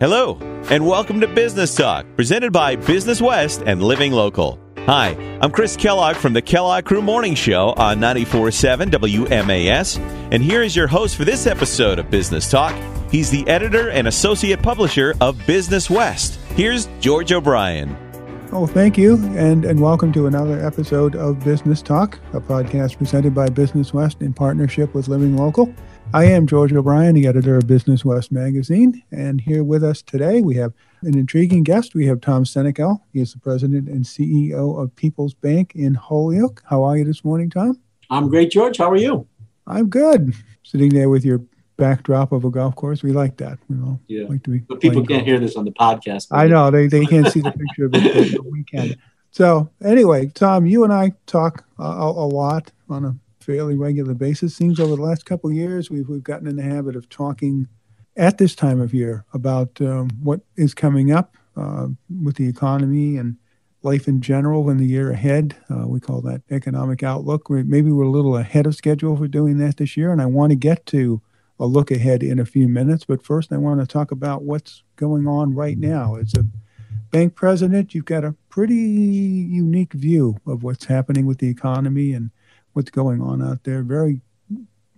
Hello, and welcome to Business Talk, presented by Business West and Living Local. Hi, I'm Chris Kellogg from the Kellogg Krew Morning Show on 94.7 WMAS, and here is your host for this episode of Business Talk. He's the editor and associate publisher of Business West. Here's George O'Brien. Oh, thank you, and, and welcome to another episode of Business Talk, a podcast presented by Business West in partnership with Living Local. I am George O'Brien, the editor of Business West magazine, and here with us today we have an intriguing guest. We have Tom Senecal. He is the president and CEO of PeoplesBank in Holyoke. How are you this morning, Tom? I'm great, George. How are you? I'm good. Sitting there with your backdrop of a golf course. We like that. We all yeah. like to be. But people can't golf. hear this on the podcast. I know they, they can't see the picture of it, but we can. So anyway, Tom, you and I talk a, a lot on a fairly regular basis. Seems over the last couple of years, we've we've gotten in the habit of talking at this time of year about um, what is coming up uh, with the economy and life in general in the year ahead. Uh, we call that economic outlook. we maybe we're a little ahead of schedule for doing that this year, and I want to get to a look ahead in a few minutes. But first, I want to talk about what's going on right now. As a bank president, you've got a pretty unique view of what's happening with the economy and what's going on out there. Very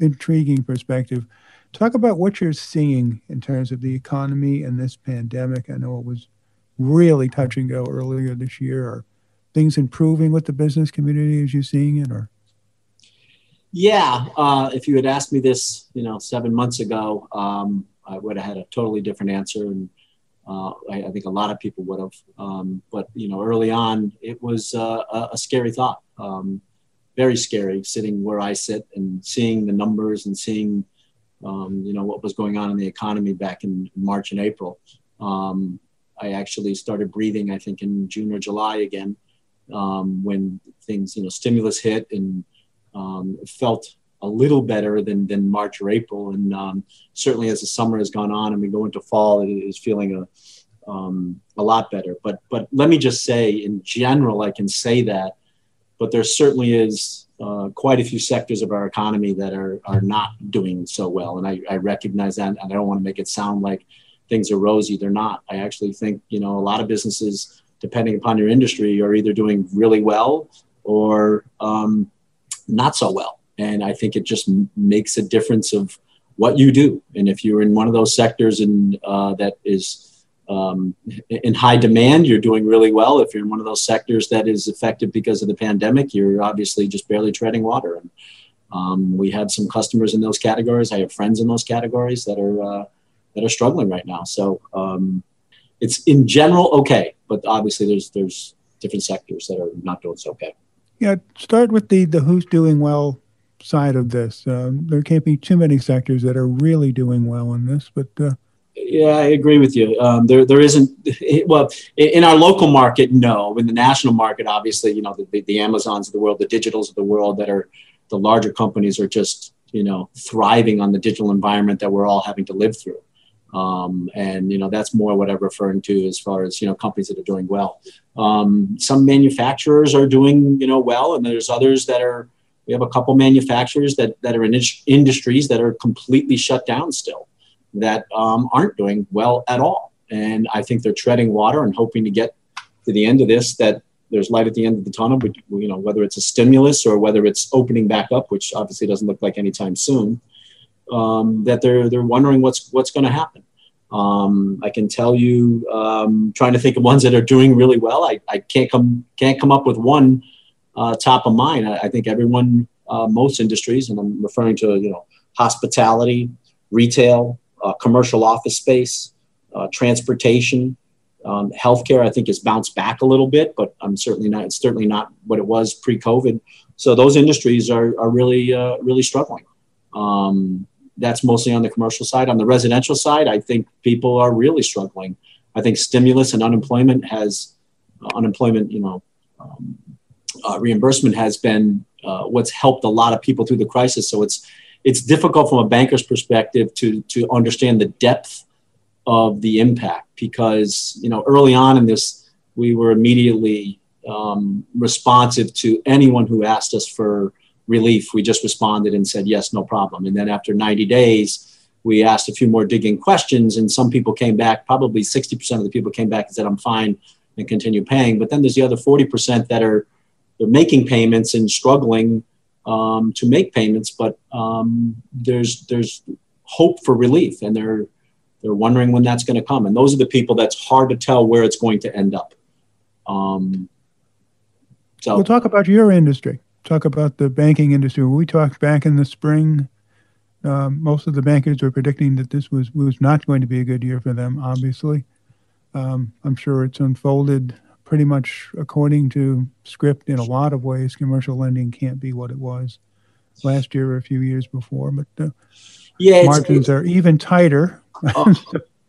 intriguing perspective. Talk about what you're seeing in terms of the economy and this pandemic. I know it was really touch and go earlier this year. Are things improving with the business community as you're seeing it, or? Yeah, uh, if you had asked me this, you know, seven months ago, um, I would have had a totally different answer, and uh, I, I, think a lot of people would have. Um, but you know, early on, it was uh, a, a, scary thought. Um, very scary sitting where I sit and seeing the numbers and seeing, um, you know, what was going on in the economy back in March and April. Um, I actually started breathing, I think, in June or July again, um, when things, you know, stimulus hit and um, felt a little better than, than March or April. And um, certainly as the summer has gone on and we go into fall, it is feeling a, um, a lot better. But, but let me just say, in general, I can say that but there certainly is uh, quite a few sectors of our economy that are, are not doing so well. And I, I recognize that, and I don't want to make it sound like things are rosy. They're not. I actually think, you know, a lot of businesses, depending upon your industry, are either doing really well or um, not so well. And I think it just m- makes a difference of what you do. And if you're in one of those sectors and uh, that is um, in high demand, you're doing really well. If you're in one of those sectors that is affected because of the pandemic, you're obviously just barely treading water. And um, we have some customers in those categories. I have friends in those categories that are uh, that are struggling right now. So um, it's in general okay, but obviously there's there's different sectors that are not doing so okay. Yeah, start with the the who's doing well side of this. Um, there can't be too many sectors that are really doing well in this, but uh, yeah, I agree with you. Um, there, there isn't. Well, in our local market, no. In the national market, obviously, you know, the, the Amazons of the world, the digitals of the world, that are the larger companies are just, you know, thriving on the digital environment that we're all having to live through. Um, and you know, that's more what I'm referring to as far as you know, companies that are doing well. Um, some manufacturers are doing, you know, well, and there's others that are. We have a couple manufacturers that that are in industries that are completely shut down still that um, aren't doing well at all. And I think they're treading water and hoping to get to the end of this that there's light at the end of the tunnel, but you know, whether it's a stimulus or whether it's opening back up, which obviously doesn't look like anytime soon, um, that they're, they're wondering what's, what's going to happen. Um, I can tell you, um, trying to think of ones that are doing really well. I, I can't come can't come up with one uh, top of mind. I, I think everyone, uh, most industries, and I'm referring to you know hospitality, retail, uh, commercial office space, uh, transportation, um, healthcare. I think has bounced back a little bit, but I'm certainly not. It's certainly not what it was pre-COVID. So those industries are are really uh, really struggling. Um, that's mostly on the commercial side. On the residential side, I think people are really struggling. I think stimulus and unemployment has uh, unemployment, you know, um, uh, reimbursement has been uh, what's helped a lot of people through the crisis. So it's it's difficult from a banker's perspective to to understand the depth of the impact because you know early on in this we were immediately um, responsive to anyone who asked us for relief we just responded and said yes no problem and then after 90 days we asked a few more digging questions, and some people came back. Probably 60% of the people came back and said, "I'm fine," and continue paying. But then there's the other 40% that are they're making payments and struggling um, to make payments, but um, there's there's hope for relief, and they're they're wondering when that's going to come. And those are the people that's hard to tell where it's going to end up. Um, so we'll talk about your industry. Talk about the banking industry. We talked back in the spring. Um, most of the bankers were predicting that this was was not going to be a good year for them. Obviously, um, I'm sure it's unfolded pretty much according to script in a lot of ways. Commercial lending can't be what it was last year or a few years before, but the yeah, margins are even tighter. oh,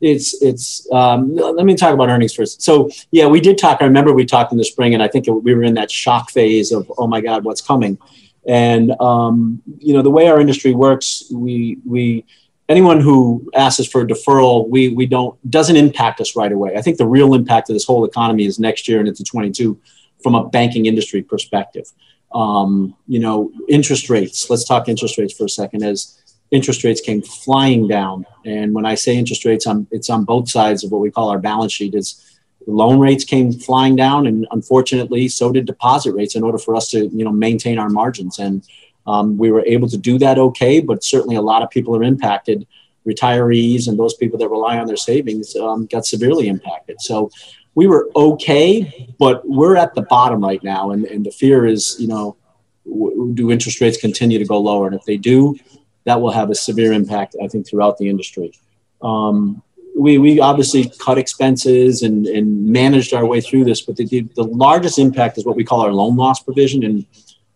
it's it's. Um, let me talk about earnings first. So yeah, we did talk. I remember we talked in the spring, and I think we were in that shock phase of oh my god, what's coming? And um, you know the way our industry works, we we anyone who asks us for a deferral, we we don't doesn't impact us right away. I think the real impact of this whole economy is next year and into 22 from a banking industry perspective. Um, you know, interest rates. Let's talk interest rates for a second. As interest rates came flying down, and when I say interest rates, I'm, it's on both sides of what we call our balance sheet. Is loan rates came flying down, and unfortunately, so did deposit rates. In order for us to you know maintain our margins and um, we were able to do that okay, but certainly a lot of people are impacted. Retirees and those people that rely on their savings um, got severely impacted. So we were okay, but we're at the bottom right now. And, and the fear is, you know, w- do interest rates continue to go lower? And if they do, that will have a severe impact, I think, throughout the industry. Um, we, we obviously cut expenses and, and managed our way through this, but the, the largest impact is what we call our loan loss provision. And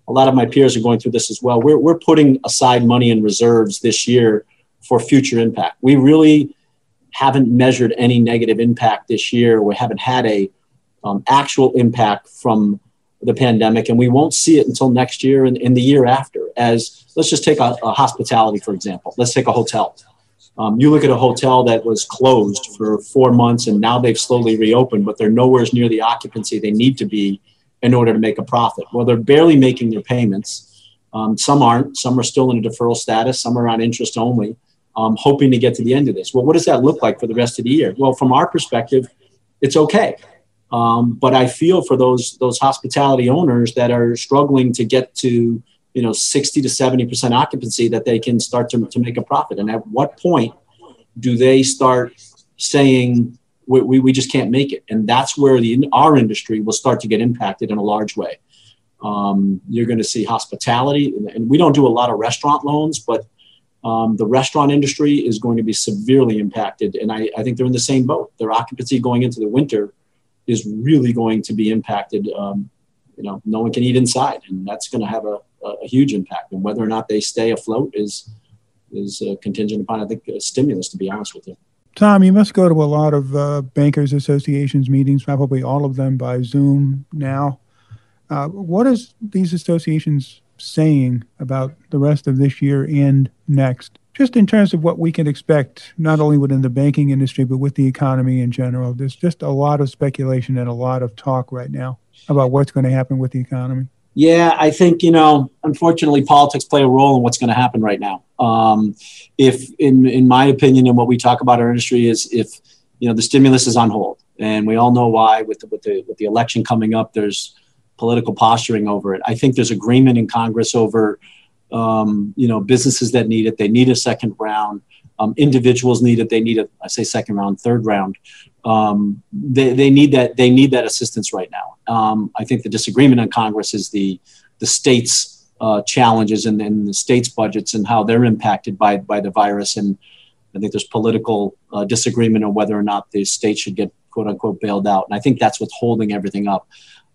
a lot of my peers are going through this as well. We're, we're putting aside money in reserves this year for future impact. We really haven't measured any negative impact this year. We haven't had a um, actual impact from the pandemic, and we won't see it until next year and, and the year after. As let's just take a, a hospitality, for example. Let's take a hotel. Um, you look at a hotel that was closed for four months and now they've slowly reopened, but they're nowhere near the occupancy they need to be in order to make a profit. Well, they're barely making their payments. Um, some aren't. Some are still in a deferral status. Some are on interest only, um, hoping to get to the end of this. Well, what does that look like for the rest of the year? Well, from our perspective, it's okay. Um, but I feel for those those hospitality owners that are struggling to get to you know 60 to 70 percent occupancy that they can start to, to make a profit. And at what point do they start saying we, we, we just can't make it. And that's where the our industry will start to get impacted in a large way. Um, you're going to see hospitality, and we don't do a lot of restaurant loans, but um, the restaurant industry is going to be severely impacted. And I, I, think they're in the same boat. Their occupancy going into the winter is really going to be impacted. Um, you know, no one can eat inside, and that's going to have a, a, huge impact. And whether or not they stay afloat is is uh, contingent upon, I think, a stimulus. To be honest with you. Tom, you must go to a lot of uh, bankers associations meetings, probably all of them by Zoom now. Uh, what is these associations saying about the rest of this year and next? Just in terms of what we can expect, not only within the banking industry, but with the economy in general. There's just a lot of speculation and a lot of talk right now about what's going to happen with the economy. Yeah, I think you know. Unfortunately, politics play a role in what's going to happen right now. Um, if, in in my opinion, and what we talk about our industry is if you know the stimulus is on hold, and we all know why with the, with the with the election coming up, there's political posturing over it. I think there's agreement in Congress over um, you know businesses that need it. They need a second round. Um, individuals need it. They need a I say second round, third round um, they, they need that they need that assistance right now. Um, I think the disagreement in Congress is the the states' uh, challenges and, and, the states' budgets and how they're impacted by by the virus. And I think there's political uh, disagreement on whether or not the states should get quote unquote bailed out. And I think that's what's holding everything up.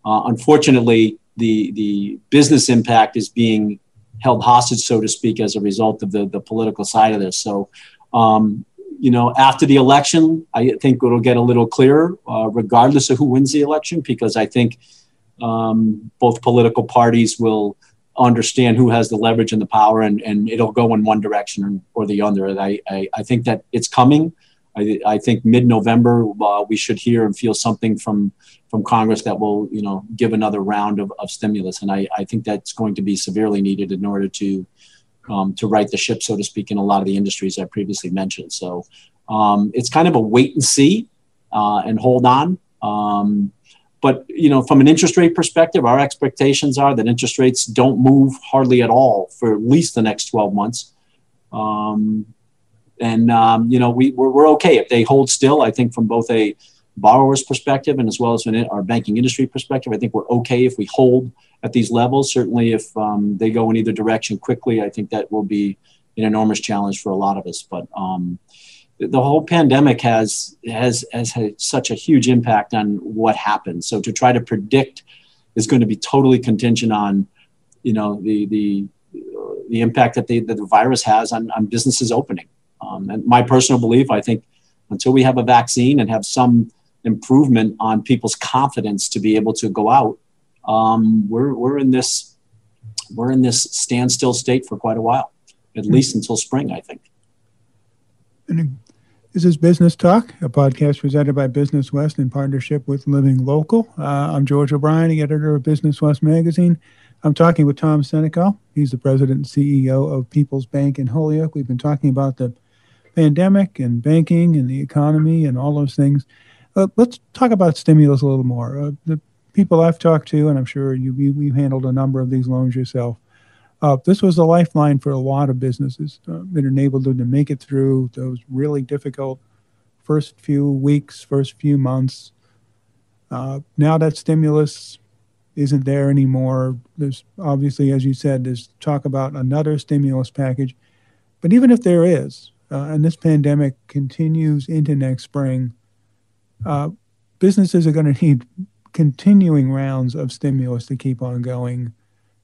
Uh, unfortunately, the the business impact is being held hostage, so to speak, as a result of the the political side of this. So. Um, you know, after the election, I think it'll get a little clearer, uh, regardless of who wins the election, because I think um, both political parties will understand who has the leverage and the power, and, and it'll go in one direction or the other. I, I, I think that it's coming. I, I think mid-November uh, we should hear and feel something from from Congress that will, you know, give another round of, of stimulus, and I, I think that's going to be severely needed in order to um, to right the ship, so to speak, in a lot of the industries I previously mentioned. So um, it's kind of a wait and see uh, and hold on. Um, but you know, from an interest rate perspective, our expectations are that interest rates don't move hardly at all for at least the next 12 months. Um, and um, you know, we we're, we're okay if they hold still. I think from both a borrower's perspective and as well as from our banking industry perspective, I think we're okay if we hold at these levels. Certainly, if um, they go in either direction quickly, I think that will be an enormous challenge for a lot of us. But um, the whole pandemic has has has had such a huge impact on what happens. So to try to predict is going to be totally contingent on, you know, the the the impact that the, that the virus has on, on businesses opening. Um, and my personal belief, I think, until we have a vaccine and have some improvement on people's confidence to be able to go out, um, we're we're in this we're in this standstill state for quite a while, at mm-hmm. least until spring, I think. This is Business Talk, a podcast presented by Business West in partnership with Living Local. Uh, I'm George O'Brien, the editor of Business West magazine. I'm talking with Tom Senecal. He's the president and CEO of PeoplesBank in Holyoke. We've been talking about the pandemic and banking and the economy and all those things. Uh, let's talk about stimulus a little more. Uh, the people I've talked to, and I'm sure you, you, you handled a number of these loans yourself, uh, this was a lifeline for a lot of businesses uh, that enabled them to make it through those really difficult first few weeks, first few months. Uh, now that stimulus isn't there anymore, there's obviously, as you said, there's talk about another stimulus package. But even if there is, uh, and this pandemic continues into next spring, uh, businesses are going to need continuing rounds of stimulus to keep on going.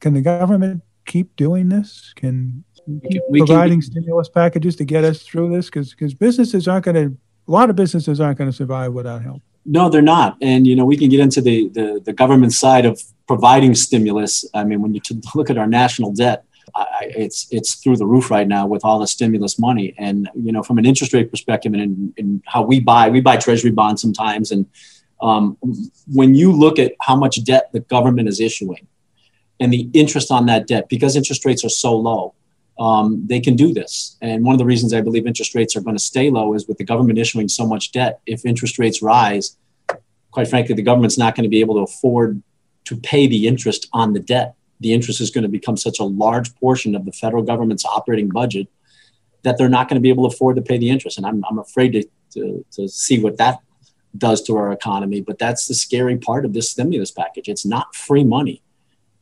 Can the government keep doing this? Can keep we providing can, stimulus packages to get us through this? Because because businesses aren't going to, a lot of businesses aren't going to survive without help. No, they're not. And you know, we can get into the the, the government side of providing stimulus. I mean, when you look at our national debt, I, it's it's through the roof right now with all the stimulus money. And you know, from an interest rate perspective, and in, in how we buy, we buy Treasury bonds sometimes, and um, when you look at how much debt the government is issuing, and the interest on that debt because interest rates are so low um, they can do this. And one of the reasons i believe interest rates are going to stay low is with the government issuing so much debt if interest rates rise quite frankly the government's not going to be able to afford to pay the interest on the debt the interest is going to become such a large portion of the federal government's operating budget that they're not going to be able to afford to pay the interest. And i'm, I'm afraid to, to, to see what that does to our economy but that's the scary part of this stimulus package. It's not free money.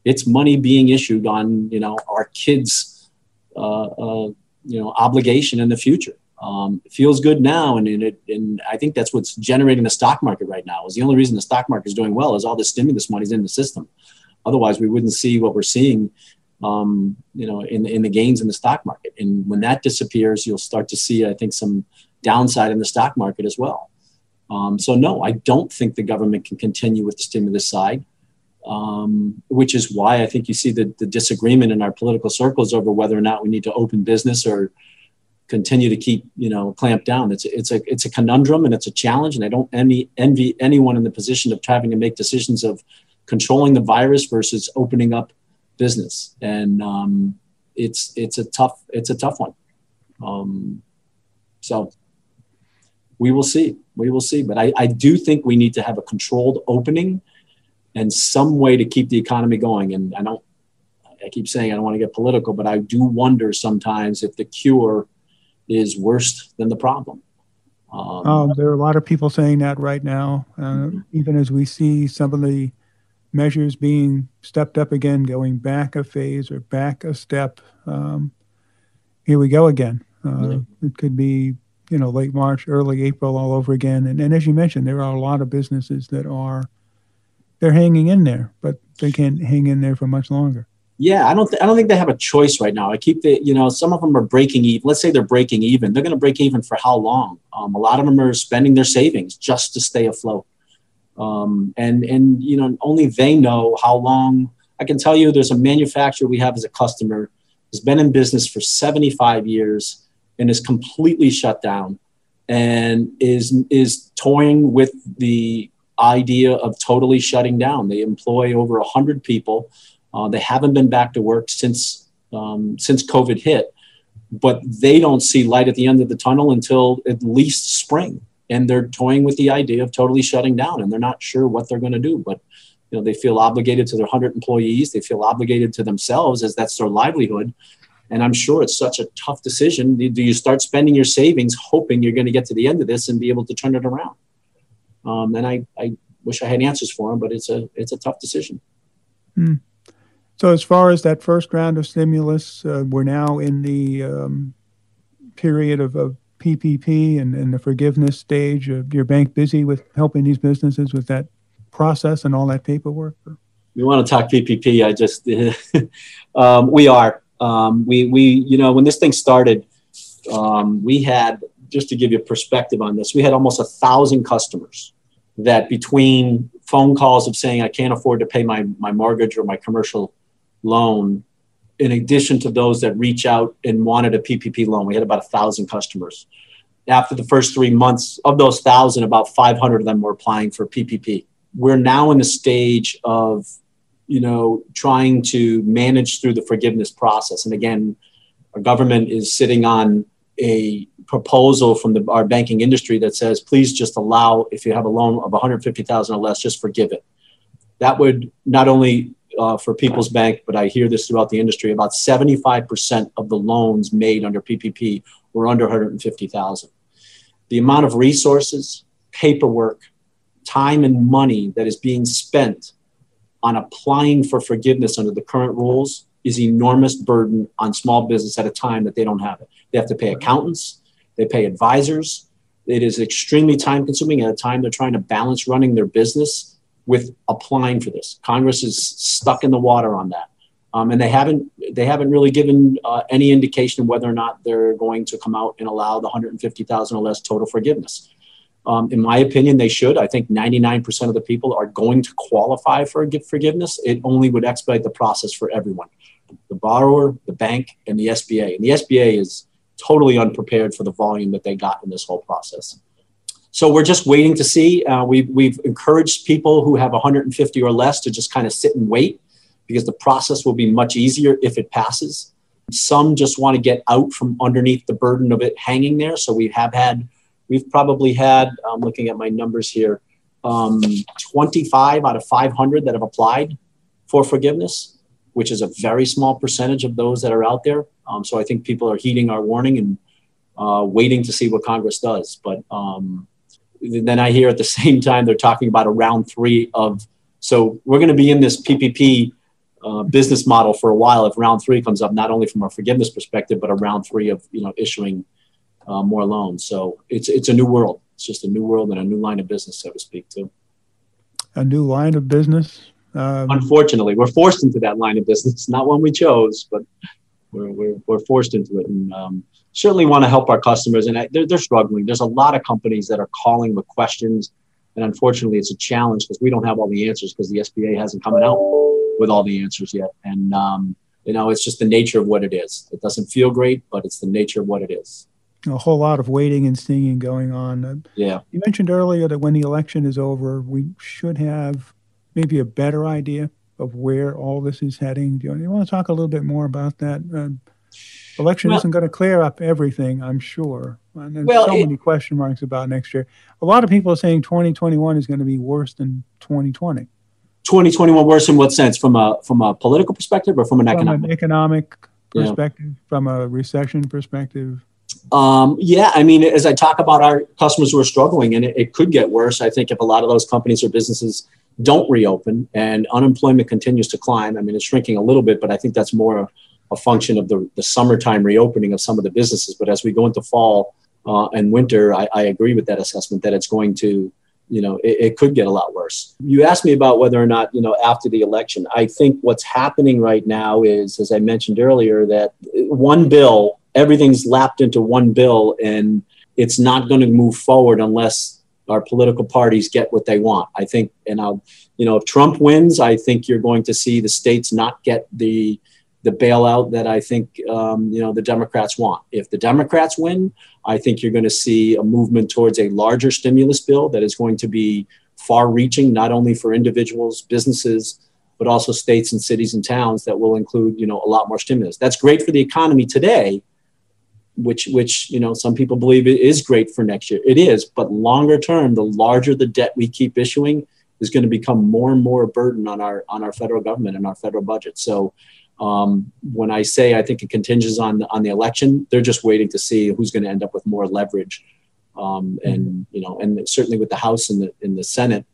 It's money being issued on you know our kids uh, uh, you know obligation in the future. Um, it feels good now and, and, it, and i think that's what's generating the stock market right now is the only reason the stock market is doing well is all the stimulus money's in the system otherwise we wouldn't see what we're seeing um, you know in, in the gains in the stock market. And when that disappears you'll start to see i think some downside in the stock market as well. Um, so no i don't think the government can continue with the stimulus side um, which is why I think you see the, the disagreement in our political circles over whether or not we need to open business or continue to keep you know clamp down. It's it's a it's a conundrum and it's a challenge, and I don't envy envy anyone in the position of having to make decisions of controlling the virus versus opening up business, and um, it's it's a tough it's a tough one. Um, so we will see, we will see, but I, I do think we need to have a controlled opening and some way to keep the economy going. And I don't, I keep saying I don't want to get political, but I do wonder sometimes if the cure is worse than the problem. Um, um, there are a lot of people saying that right now, uh, mm-hmm. even as we see some of the measures being stepped up again, going back a phase or back a step. Um, here we go again. Uh, mm-hmm. It could be, you know, late March, early April, all over again. And, and as you mentioned, there are a lot of businesses that are they're hanging in there, but they can't hang in there for much longer. Yeah, I don't. Th- I don't think they have a choice right now. I keep the. You know, some of them are breaking even. Let's say they're breaking even. They're going to break even for how long? Um, a lot of them are spending their savings just to stay afloat. Um, and and you know, only they know how long. I can tell you, there's a manufacturer we have as a customer has been in business for 75 years and is completely shut down, and is is toying with the idea of totally shutting down. They employ over 100 people. Uh, they haven't been back to work since um, since COVID hit, but they don't see light at the end of the tunnel until at least spring. And they're toying with the idea of totally shutting down, and they're not sure what they're going to do. But you know, they feel obligated to their 100 employees. They feel obligated to themselves as that's their livelihood. And I'm sure it's such a tough decision. Do you start spending your savings hoping you're going to get to the end of this and be able to turn it around? Um, and I, I wish I had answers for them, but it's a it's a tough decision. Hmm. So as far as that first round of stimulus, uh, we're now in the um, period of, of PPP and, and, the forgiveness stage. Uh, your bank busy with helping these businesses with that process and all that paperwork? We want to talk PPP? I just um, we are um, we we you know when this thing started, um, we had just to give you a perspective on this, we had almost a thousand customers that between phone calls of saying I can't afford to pay my my mortgage or my commercial loan, in addition to those that reach out and wanted a PPP loan, we had about a thousand customers. After the first three months of those thousand, about 500 of them were applying for PPP. We're now in the stage of, you know, trying to manage through the forgiveness process. And again, our government is sitting on a proposal from the, our banking industry that says, please just allow, if you have a loan of 150,000 or less, just forgive it. That would not only uh, for PeoplesBank, but I hear this throughout the industry, about 75% of the loans made under PPP were under 150,000. The amount of resources, paperwork, time and money that is being spent on applying for forgiveness under the current rules is enormous burden on small business at a time that they don't have it. They have to pay accountants, they pay advisors. It is extremely time consuming at a time they're trying to balance running their business with applying for this. Congress is stuck in the water on that. Um, and they haven't they haven't really given uh, any indication of whether or not they're going to come out and allow the 150,000 or less total forgiveness. Um, in my opinion, they should. I think 99% of the people are going to qualify for forgiveness. It only would expedite the process for everyone the borrower, the bank, and the SBA. And the SBA is totally unprepared for the volume that they got in this whole process. So we're just waiting to see. Uh, we've, we've encouraged people who have 150 or less to just kind of sit and wait because the process will be much easier if it passes. Some just want to get out from underneath the burden of it hanging there. So we have had, we've probably had, I'm looking at my numbers here, um, 25 out of 500 that have applied for forgiveness which is a very small percentage of those that are out there. Um, so I think people are heeding our warning and uh, waiting to see what Congress does. But um, then I hear at the same time they're talking about a round three of. So we're going to be in this PPP uh, business model for a while if round three comes up, not only from a forgiveness perspective, but a round three of you know issuing uh, more loans. So it's it's a new world. It's just a new world and a new line of business, so to speak, too. A new line of business um, Unfortunately, we're forced into that line of business. Not one we chose, but we're, we're, we're forced into it. And um, certainly want to help our customers. And I, they're, they're struggling. There's a lot of companies that are calling with questions. And unfortunately, it's a challenge because we don't have all the answers because the SBA hasn't come out with all the answers yet. And, um, you know, it's just the nature of what it is. It doesn't feel great, but it's the nature of what it is. A whole lot of waiting and seeing going on. Yeah. You mentioned earlier that when the election is over, we should have maybe a better idea of where all this is heading? Do you, you want to talk a little bit more about that? Uh, election well, isn't going to clear up everything, I'm sure. And there's well, so it, many question marks about next year. A lot of people are saying 2021 is going to be worse than 2020. 2021 worse in what sense? From a from a political perspective or from an from economic? An economic perspective, yeah. from a recession perspective. Um, yeah, I mean, as I talk about our customers who are struggling, and it, it could get worse. I think if a lot of those companies or businesses don't reopen and unemployment continues to climb. I mean, it's shrinking a little bit, but I think that's more a, function of the, the summertime reopening of some of the businesses. But as we go into fall uh, and winter, I, I, agree with that assessment that it's going to, you know, it, it could get a lot worse. You asked me about whether or not, you know, after the election, I think what's happening right now is, as I mentioned earlier, that one bill, everything's lapped into one bill and it's not going to move forward unless our political parties get what they want. I think, and I'll, you know, if Trump wins, I think you're going to see the states not get the the bailout that I think um, you know the Democrats want. If the Democrats win, I think you're going to see a movement towards a larger stimulus bill that is going to be far-reaching, not only for individuals, businesses, but also states and cities and towns that will include, you know, a lot more stimulus. That's great for the economy today, which which you know some people believe it is great for next year. It is, but longer term, the larger the debt we keep issuing is going to become more and more a burden on our on our federal government and our federal budget. So um, when I say I think it contingents on on the election, they're just waiting to see who's going to end up with more leverage. Um, and you know, and certainly with the House and the in the Senate,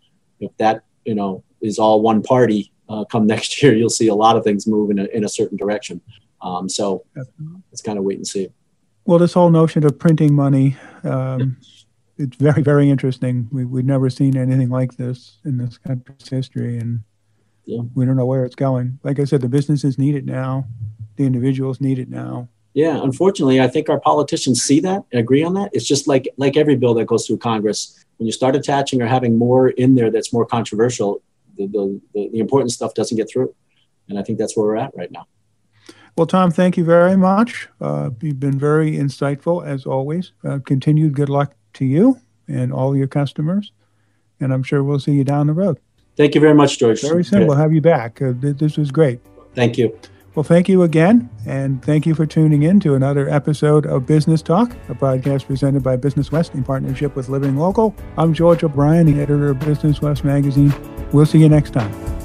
if that you know is all one party, uh, come next year, you'll see a lot of things move in a, in a certain direction. Um, so it's kind of wait and see. Well, this whole notion of printing money, um, it's very, very interesting. We, we've never seen anything like this in this country's history, and yeah. we don't know where it's going. Like I said, the businesses need it now, the individuals need it now. Yeah, unfortunately, I think our politicians see that and agree on that. It's just like like every bill that goes through Congress. When you start attaching or having more in there that's more controversial, the, the, the, the important stuff doesn't get through. And I think that's where we're at right now. Well, Tom, thank you very much. Uh, you've been very insightful as always. Uh, continued good luck to you and all your customers. And I'm sure we'll see you down the road. Thank you very much, George. Very soon. We'll have you back. Uh, th- this was great. Thank you. Well, thank you again. And thank you for tuning in to another episode of Business Talk, a podcast presented by Business West in partnership with Living Local. I'm George O'Brien, the editor of Business West magazine. We'll see you next time.